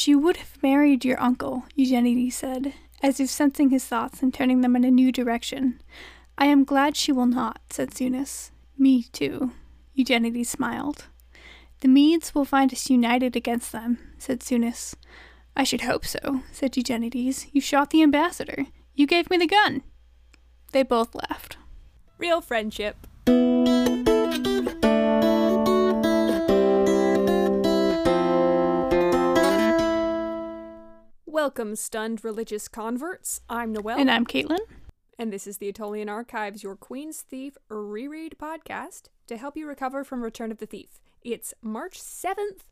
She would have married your uncle, Eugenides said, as if sensing his thoughts and turning them in a new direction. I am glad she will not, said Sounis. Me too. Eugenides smiled. The Medes will find us united against them, said Sounis. I should hope so, said Eugenides. You shot the ambassador. You gave me the gun. They both laughed. Real friendship. Welcome, stunned religious converts. I'm Noelle. And I'm Caitlin. And this is the Attolian Archives, your Queen's Thief reread podcast to help you recover from Return of the Thief. It's March 7th,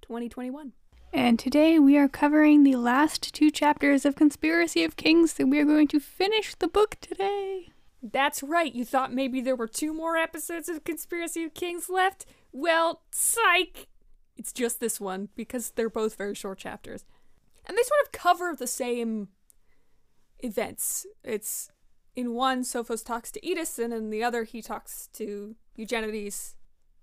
2021. And today we are covering the last two chapters of Conspiracy of Kings, and we are going to finish the book today. That's right. You thought maybe there were two more episodes of Conspiracy of Kings left? Well, psych! It's just this one because they're both very short chapters and they sort of cover the same events. It's in one, Sophos talks to Eddis, and in the other, he talks to Eugenides,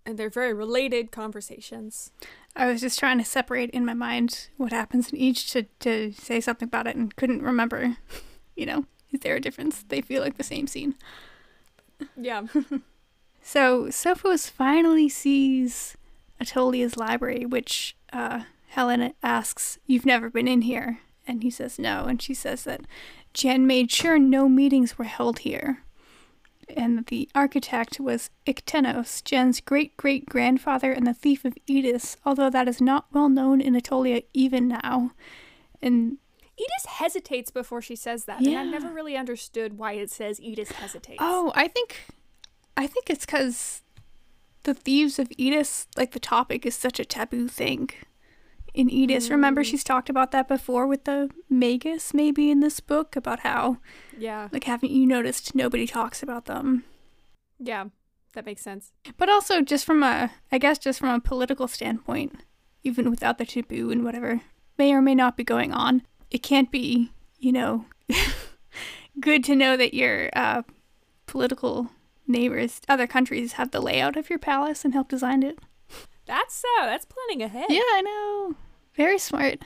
and they're very related conversations. I was just trying to separate in my mind what happens in each to, to say something about it and couldn't remember. you know, is there a difference? They feel like the same scene. Yeah. so Sophos finally sees Attolia's library, which uh, Helen asks, You've never been in here? And he says no. And she says that Jen made sure no meetings were held here. And that the architect was Ictenos, Jen's great great grandfather and the thief of Eddis, although that is not well known in Attolia even now. And Eddis hesitates before she says that, yeah. and I've never really understood why it says Eddis hesitates. Oh, I think, I think it's because the thieves of Eddis, like the topic, is such a taboo thing in Eddis. Mm. Remember, she's talked about that before with the Magus, maybe in this book, about how, yeah, like, haven't you noticed nobody talks about them? Yeah, that makes sense. But also, just from a, I guess, just from a political standpoint, even without the taboo and whatever may or may not be going on, it can't be, you know, good to know that your uh, political neighbors, other countries, have the layout of your palace and help design it. That's uh, that's planning ahead. Yeah, I know. Very smart.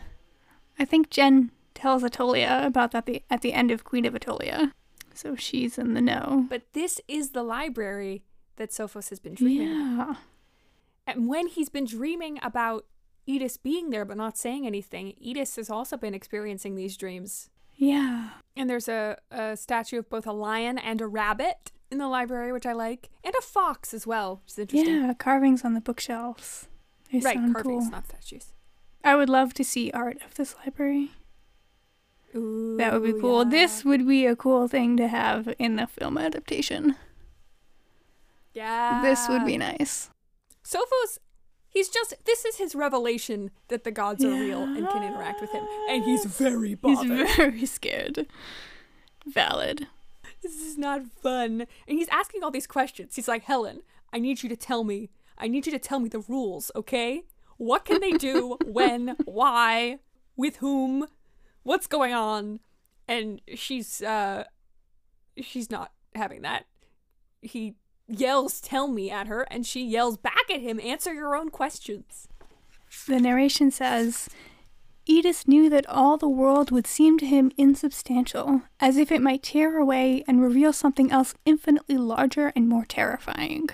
I think Jen tells Attolia about that the, at the end of Queen of Attolia. So she's in the know. But this is the library that Sophos has been dreaming yeah. about. And when he's been dreaming about Eddis being there but not saying anything, Eddis has also been experiencing these dreams. Yeah. And there's a, a statue of both a lion and a rabbit in the library, which I like, and a fox as well, which is interesting. Yeah, carvings on the bookshelves. They right, sound carvings, cool. not statues. I would love to see art of this library. Ooh, that would be cool. Yeah. This would be a cool thing to have in the film adaptation. Yeah. This would be nice. Sophos, he's just, this is his revelation that the gods yeah. are real and can interact with him. And he's very bothered. He's very scared. Valid this is not fun. And he's asking all these questions. He's like, Helen, I need you to tell me. I need you to tell me the rules, okay? What can they do? when? Why? With whom? What's going on? And she's uh she's not having that. He yells, tell me at her, and she yells back at him, answer your own questions. The narration says Edis knew that all the world would seem to him insubstantial, as if it might tear away and reveal something else infinitely larger and more terrifying.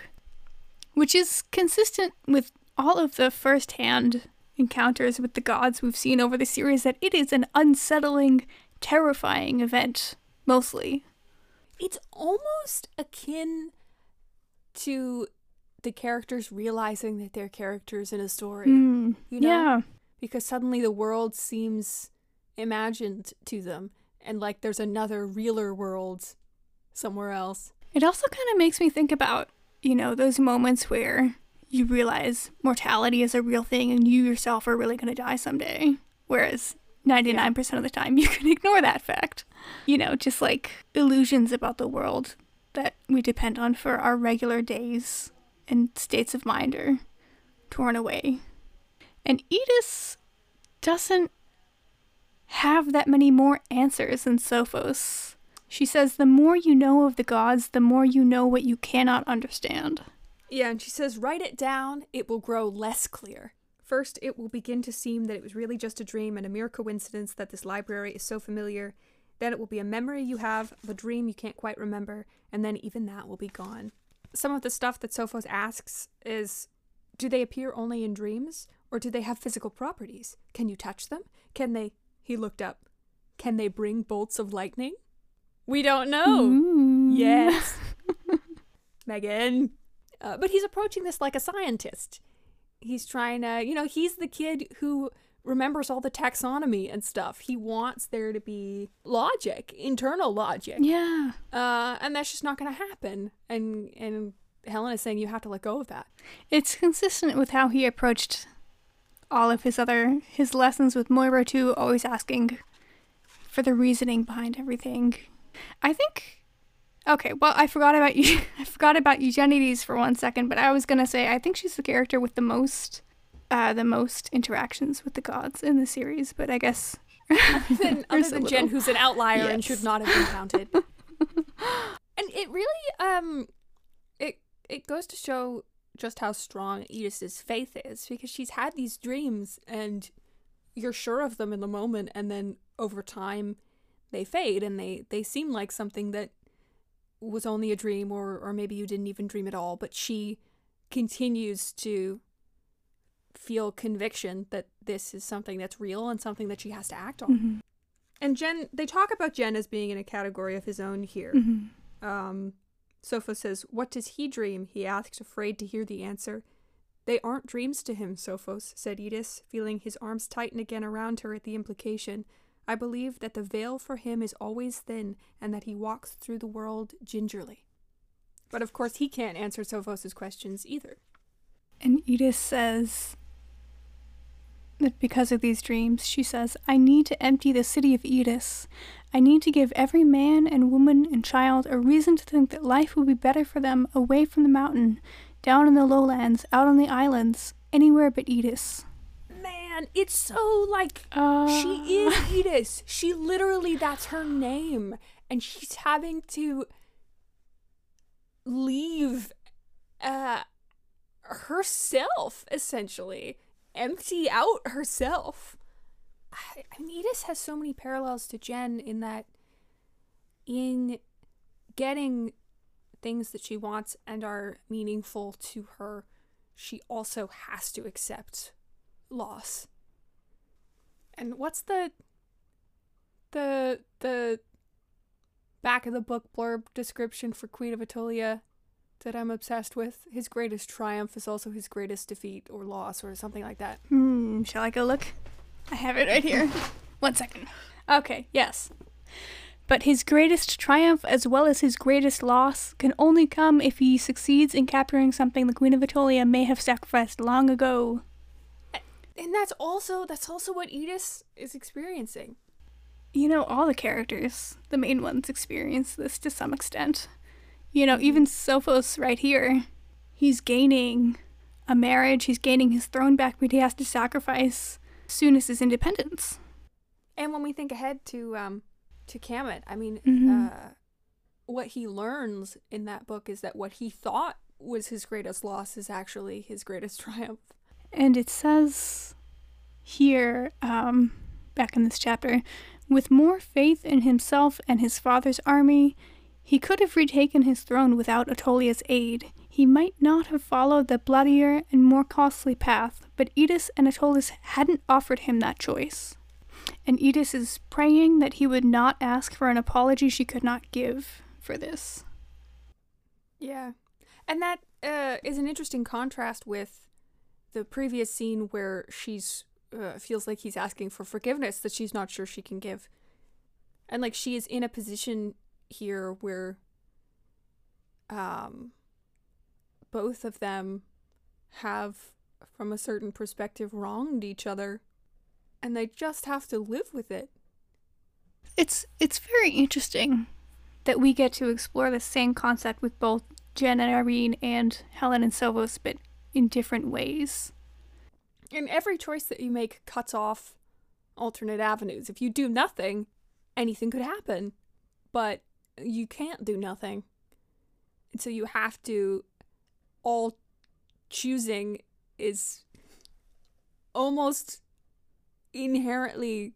Which is consistent with all of the first hand encounters with the gods we've seen over the series, that it is an unsettling, terrifying event, mostly. It's almost akin to the characters realizing that they're characters in a story. Mm, you know? Yeah because suddenly the world seems imagined to them and like there's another realer world somewhere else. It also kind of makes me think about, you know, those moments where you realize mortality is a real thing and you yourself are really going to die someday. Whereas 99% yeah. of the time you can ignore that fact. You know, just like illusions about the world that we depend on for our regular days and states of mind are torn away and Eddis doesn't have that many more answers than Sophos. She says, The more you know of the gods, the more you know what you cannot understand. Yeah, and she says, Write it down, it will grow less clear. First, it will begin to seem that it was really just a dream and a mere coincidence that this library is so familiar. Then it will be a memory you have of a dream you can't quite remember, and then even that will be gone. Some of the stuff that Sophos asks is do they appear only in dreams, or do they have physical properties? Can you touch them? Can they. He looked up. Can they bring bolts of lightning? We don't know. Ooh. Yes. Megan. Uh, but he's approaching this like a scientist. He's trying to, you know, he's the kid who remembers all the taxonomy and stuff. He wants there to be logic, internal logic. Yeah. Uh, and that's just not going to happen. And and Helen is saying you have to let go of that. It's consistent with how he approached all of his other his lessons with Moira too, always asking for the reasoning behind everything. I think Okay, well I forgot about you I forgot about Eugenides for one second, but I was gonna say I think she's the character with the most uh the most interactions with the gods in the series, but I guess Than, other There's a than Jen, who's an outlier and should not have been counted. and it really, um, it goes to show just how strong Edith's faith is because she's had these dreams and you're sure of them in the moment, and then over time they fade and they they seem like something that was only a dream or or maybe you didn't even dream at all. But she continues to feel conviction that this is something that's real and something that she has to act on. Mhm, And Jen, they talk about Jen as being in a category of his own here. mhm. Um, Sophos says, What does he dream? He asked, afraid to hear the answer. They aren't dreams to him, Sophos, said Edith, feeling his arms tighten again around her at the implication. I believe that the veil for him is always thin and that he walks through the world gingerly. But of course, he can't answer Sophos's questions either. And Edith says that because of these dreams, she says, I need to empty the city of Eddis. I need to give every man and woman and child a reason to think that life would be better for them away from the mountain, down in the lowlands, out on the islands, anywhere but Eddis. Man, it's so like Uh, She is Edith. She literally, that's her name. And she's having to leave uh, herself, essentially. Empty out herself. I, mean, has so many parallels to Jen in that in getting things that she wants and are meaningful to her, she also has to accept loss. And what's the the the back of the book blurb description for Queen of Attolia that I'm obsessed with? His greatest triumph is also his greatest defeat or loss or something like that. Hmm, shall I go look? I have it right here. One second. Okay, yes. But his greatest triumph, as well as his greatest loss, can only come if he succeeds in capturing something the Queen of Attolia may have sacrificed long ago. And that's also that's also what Edith is experiencing. You know, all the characters, the main ones, experience this to some extent. You know, even Sophos right here, he's gaining a marriage, he's gaining his throne back, but he has to sacrifice as soon as his independence. And when we think ahead to um to Kamet, I mean, Mhm. uh, what he learns in that book is that what he thought was his greatest loss is actually his greatest triumph. And it says here, um, back in this chapter, with more faith in himself and his father's army, he could have retaken his throne without Attolia's aid. He might not have followed the bloodier and more costly path, but Eddis and Attolis hadn't offered him that choice. And Eddis is praying that he would not ask for an apology she could not give for this. Yeah. And that uh, is an interesting contrast with the previous scene where she's uh, feels like he's asking for forgiveness that she's not sure she can give. And like she is in a position here where um both of them have from a certain perspective wronged each other and they just have to live with it. It's it's very interesting that we get to explore the same concept with both Jen and Irene and Helen and Sophos, but in different ways. And every choice that you make cuts off alternate avenues. If you do nothing, anything could happen. But you can't do nothing. And so you have to all choosing is almost inherently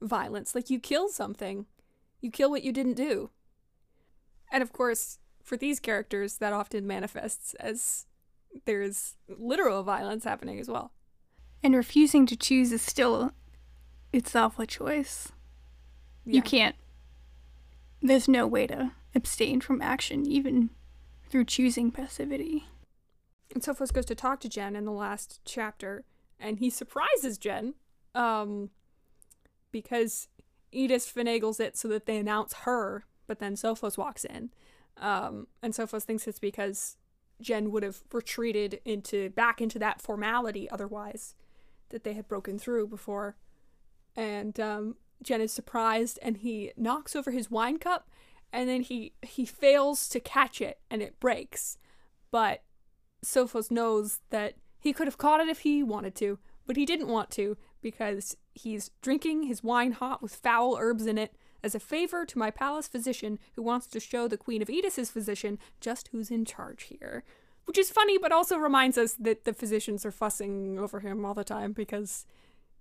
violence. Like you kill something, you kill what you didn't do. And of course, for these characters, that often manifests as there's literal violence happening as well. And refusing to choose is still itself a choice. Yeah. You can't, there's no way to abstain from action, even through choosing passivity. And Sophos goes to talk to Jen in the last chapter, and he surprises Jen, um, because Edith finagles it so that they announce her, but then Sophos walks in, um, and Sophos thinks it's because Jen would have retreated into back into that formality otherwise that they had broken through before, and um, Jen is surprised, and he knocks over his wine cup, and then he he fails to catch it, and it breaks, but Sophos knows that he could have caught it if he wanted to, but he didn't want to because he's drinking his wine hot with foul herbs in it as a favor to my palace physician who wants to show the Queen of Eddis's physician just who's in charge here. Which is funny, but also reminds us that the physicians are fussing over him all the time because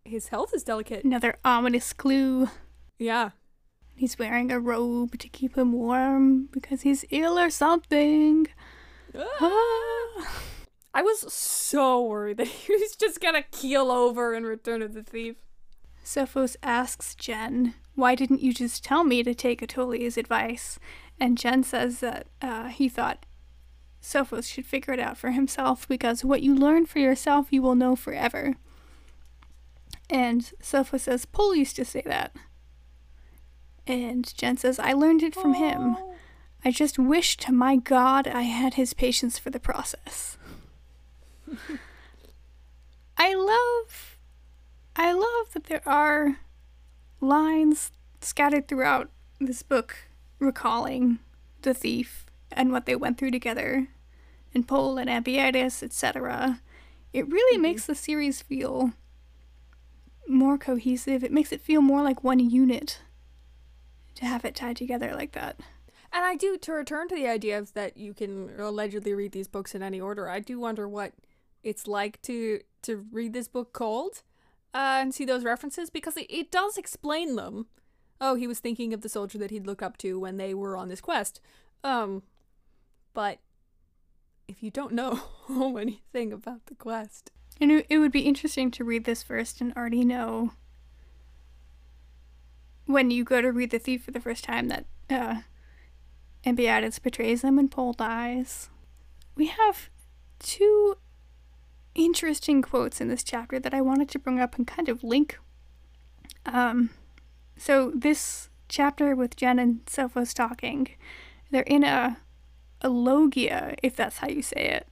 his health is delicate. Another ominous clue. Yeah. He's wearing a robe to keep him warm because he's ill or something. Ah. I was so worried that he was just gonna keel over in Return of the Thief. Sophos asks Jen, Why didn't you just tell me to take Attolia's advice? And Jen says that uh, he thought Sophos should figure it out for himself because what you learn for yourself you will know forever. And Sophos says, Pol used to say that. And Jen says, I learned it from him. I just wish to my God I had his patience for the process. I love I love that there are lines scattered throughout this book recalling the thief and what they went through together and Pol and Ambiades, etc. It really mm-hmm. makes the series feel more cohesive. It makes it feel more like one unit to have it tied together like that. And I do, to return to the idea of that you can allegedly read these books in any order, I do wonder what it's like to to read this book cold uh, and see those references because it, it does explain them. Oh, he was thinking of the soldier that he'd look up to when they were on this quest. Um, but if you don't know anything about the quest, And it, would be interesting to read this first and already know when you go to read The Thief for the first time that uh, betrays them and Pol dies. We have two interesting quotes in this chapter that I wanted to bring up and kind of link. Um, so this chapter with Jen and Sophos talking, they're in a a loggia, if that's how you say it,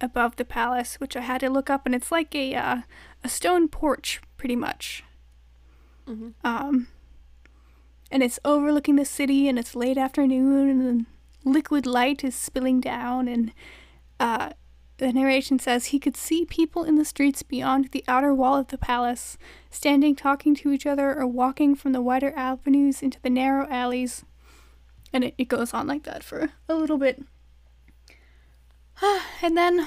above the palace, which I had to look up, and it's like a uh, a stone porch, pretty much. Mhm. Um, and it's overlooking the city, and it's late afternoon, and liquid light is spilling down, and uh, the narration says he could see people in the streets beyond the outer wall of the palace, standing talking to each other or walking from the wider avenues into the narrow alleys. And it, it goes on like that for a little bit. and then,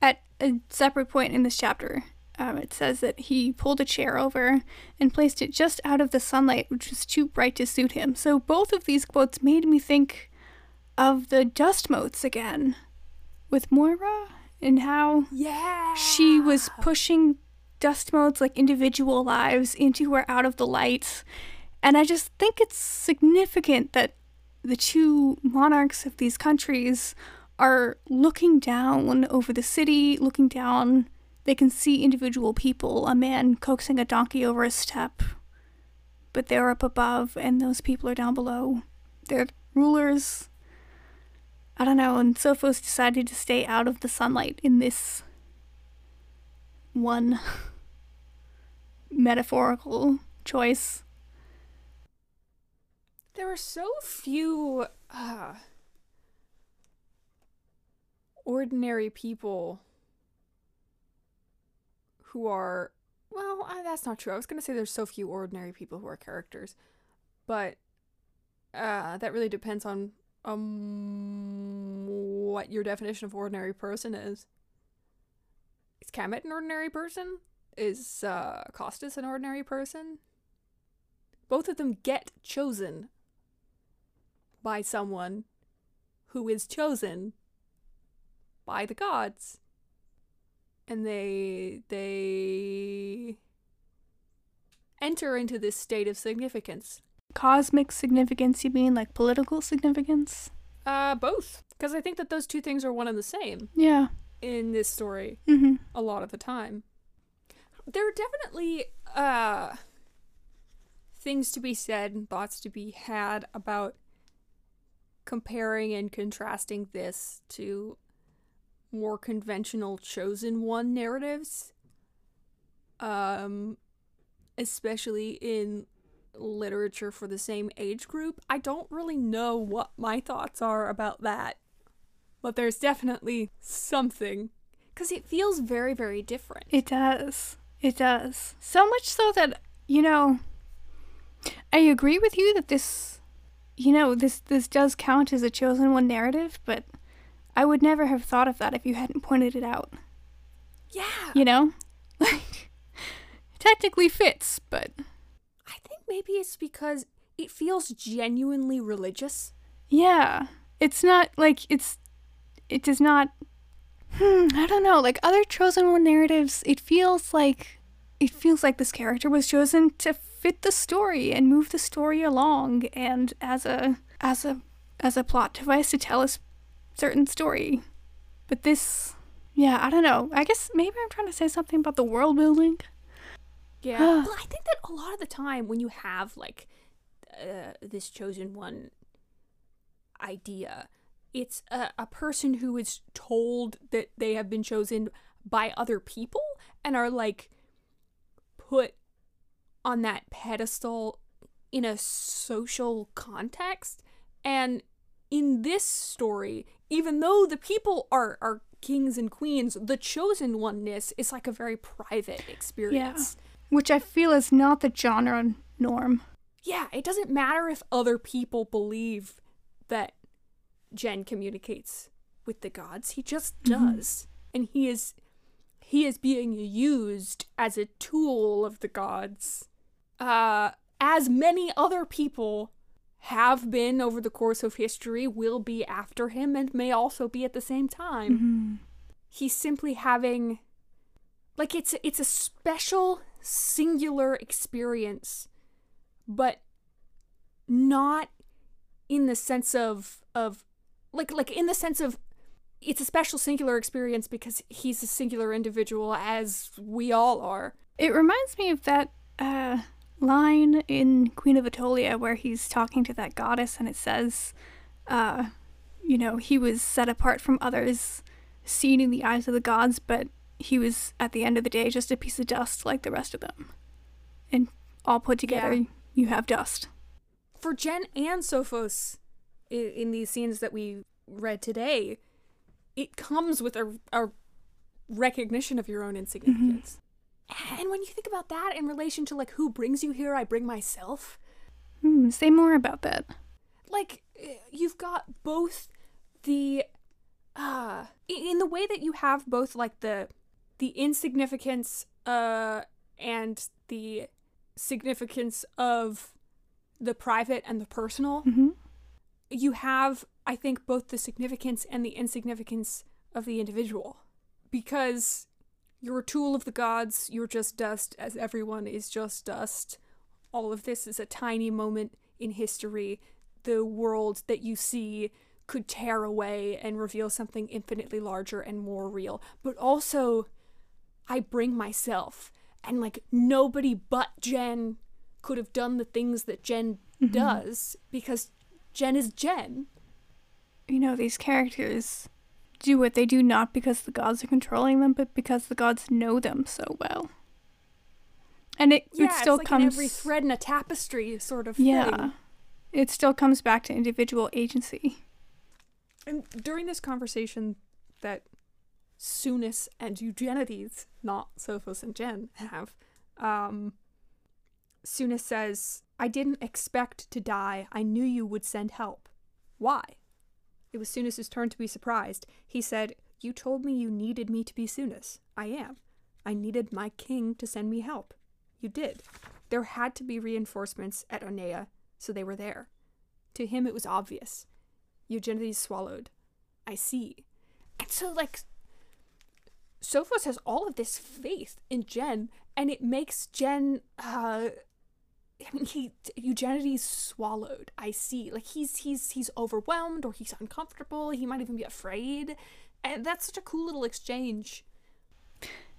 at a separate point in this chapter, um, it says that he pulled a chair over and placed it just out of the sunlight, which was too bright to suit him. So both of these quotes made me think of the dust motes again with Moira and how yeah, she was pushing dust motes like individual lives into or out of the light. And I just think it's significant that the two monarchs of these countries are looking down over the city, looking down. They can see individual people, a man coaxing a donkey over a step, but they're up above and those people are down below. They're rulers. I don't know, and Sophos decided to stay out of the sunlight in this one metaphorical choice. There are so few uh, ordinary people who are well that's not true i was going to say there's so few ordinary people who are characters but uh, that really depends on um what your definition of ordinary person is is Kamet an ordinary person? Is uh, Costis an ordinary person? Both of them get chosen by someone who is chosen by the gods. And they they enter into this state of significance. Cosmic significance, you mean like political significance? Uh both, because I think that those two things are one and the same Yeah. in this story Mm-hmm. a lot of the time. There are definitely uh things to be said and thoughts to be had about comparing and contrasting this to more conventional chosen one narratives. Um especially in literature for the same age group. I don't really know what my thoughts are about that. But there's definitely something because it feels very, very different. It does. It does. So much so that, you know, I agree with you that this, you know, this this does count as a chosen one narrative, but I would never have thought of that if you hadn't pointed it out. Yeah. You know? Like technically fits, but I think maybe it's because it feels genuinely religious. yeah. It's not like it's it does not hmm, I don't know, like other chosen one narratives, it feels like it feels like this character was chosen to fit the story and move the story along and as a as a as a plot device to tell a certain story. But this yeah, I don't know. I guess maybe I'm trying to say something about the world building. Yeah. well, I think that a lot of the time when you have like uh, this chosen one idea, it's a, a person who is told that they have been chosen by other people and are like put on that pedestal in a social context. And in this story, even though the people are are kings and queens, the chosen oneness is like a very private experience. Yeah. Which I feel is not the genre norm. Yeah, it doesn't matter if other people believe that Jen communicates with the gods. He just mm-hmm. does. And he is he is being used as a tool of the gods. Uh as many other people have been over the course of history, will be after him, and may also be at the same time. He's simply having like it's it's a special singular experience but not in the sense of of like like in the sense of it's a special singular experience because he's a singular individual as we all are It reminds me of that uh, line in Queen of Attolia where he's talking to that goddess and it says, uh, you know, he was set apart from others, seen in the eyes of the gods, but he was at the end of the day just a piece of dust like the rest of them. And all put together, Yeah. you have dust. for Jen and Sophos in, in these scenes that we read today it comes with a, a recognition of your own insignificance and when you think about that in relation to like who brings you here I bring myself. Hmm, say more about that. like uh, you've got both the uh in the way that you have both like the the insignificance uh and the significance of the private and the personal hmm you have i think both the significance and the insignificance of the individual. Because you're a tool of the gods. You're just dust as everyone is just dust. All of this is a tiny moment in history. The world that you see could tear away and reveal something infinitely larger and more real. But also i bring myself and like nobody but jen could have done the things that jen mm-hmm. does because jen is jen. You know, these characters do what they do not because the gods are controlling them, but because the gods know them so well. And it, yeah it still it's like comes every thread in a tapestry sort of Yeah. thing It still comes back to individual agency. And during this conversation that Sounis and Eugenides, not Sophos and Jen, have, um, Sounis says, I didn't expect to die. I knew you would send help. Why? It was Sounis's turn to be surprised. He said, You told me you needed me to be Sounis. I am. I needed my king to send me help. You did. There had to be reinforcements at Onea, so they were there. To him, it was obvious. Eugenides swallowed. I see. And so, like, Sophos has all of this faith in Jen, and it makes Jen, uh, I mean, he Eugenides swallowed. I see. Like he's he's he's overwhelmed or he's uncomfortable. He might even be afraid, and that's such a cool little exchange.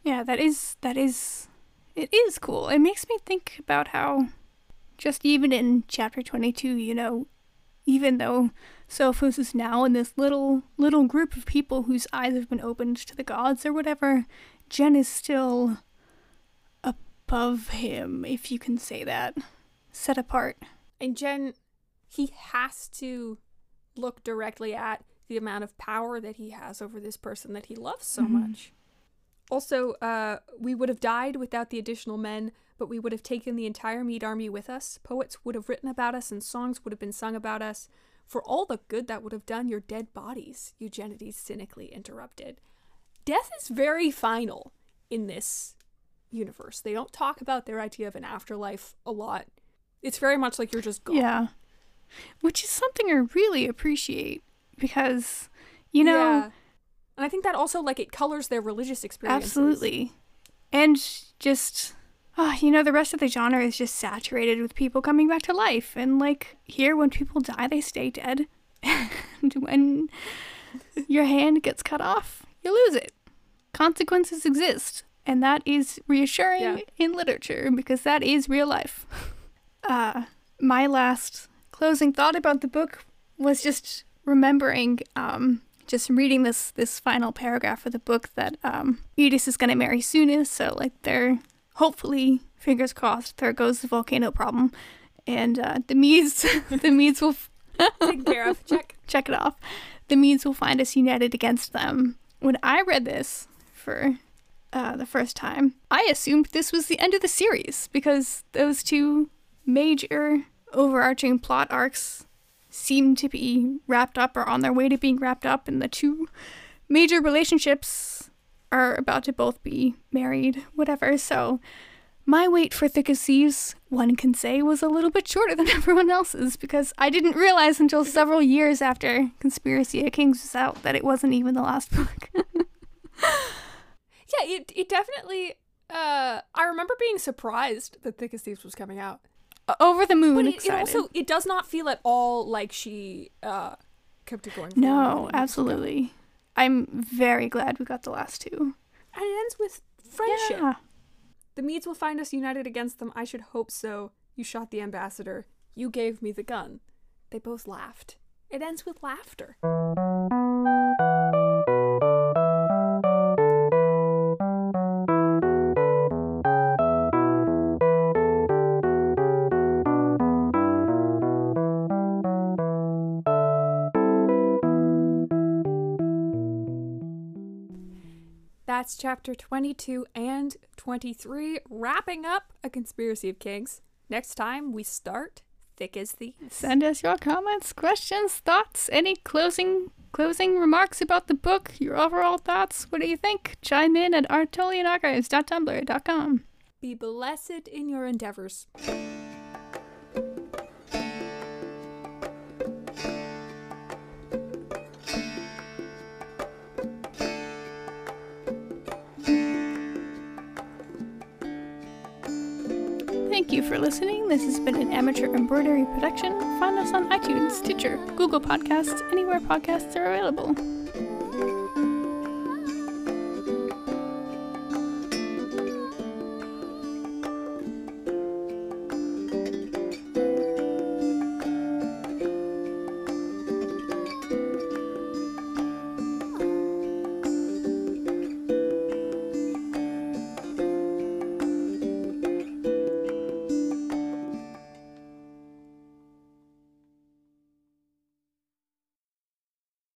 Yeah, that is that is it is cool. It makes me think about how just even in chapter 22, you know, even though Sophos is now in this little little group of people whose eyes have been opened to the gods or whatever, Jen is still above him, if you can say that. Set apart. And Jen, he has to look directly at the amount of power that he has over this person that he loves so Mhm. much. Also, uh, we would have died without the additional men, but we would have taken the entire Mede army with us. Poets would have written about us, and songs would have been sung about us. For all the good that would have done your dead bodies, Eugenides cynically interrupted. Death is very final in this universe. They don't talk about their idea of an afterlife a lot. It's very much like you're just gone. Yeah. Which is something I really appreciate because, you know, Yeah. And I think that also like it colors their religious experience. Absolutely. And just, ah, you know, the rest of the genre is just saturated with people coming back to life. And like here, when people die, they stay dead. and when your hand gets cut off, you lose it. Consequences exist. And that is reassuring Yeah. in literature because that is real life. Uh, my last closing thought about the book was just remembering um, just reading this this final paragraph of the book that um, Eddis is going to marry Sounis, so like they're hopefully fingers crossed there goes the volcano problem, and uh, the Medes the Medes will f- Taken care of. Check. check it off. The Medes will find us united against them. When I read this for uh, the first time, I assumed this was the end of the series because those two major overarching plot arcs seem to be wrapped up or on their way to being wrapped up, and the two major relationships are about to both be married, whatever. So, my wait for Thick as Thieves, one can say, was a little bit shorter than everyone else's because I didn't realize until several years after Conspiracy of Kings was out that it wasn't even the last book. Yeah, it it definitely uh I remember being surprised that Thick as Thieves was coming out. Over the moon, But it, it also it does not feel at all like she uh kept it going for longer than no, absolutely. I'm very glad we got the last two. And it ends with friendship. Yeah. The Medes will find us united against them. I should hope so. You shot the ambassador. You gave me the gun. They both laughed. It ends with laughter. Chapter 22 and 23, wrapping up A Conspiracy of Kings. Next time we start Thick as Thieves. Send us your comments, questions, thoughts, any closing closing remarks about the book, your overall thoughts. What do you think? Chime in at attolianarchives.tumblr.com. Be blessed in your endeavors. Thank you for listening. This has been an amateur embroidery production. Find us on iTunes, Stitcher, Google Podcasts, anywhere podcasts are available.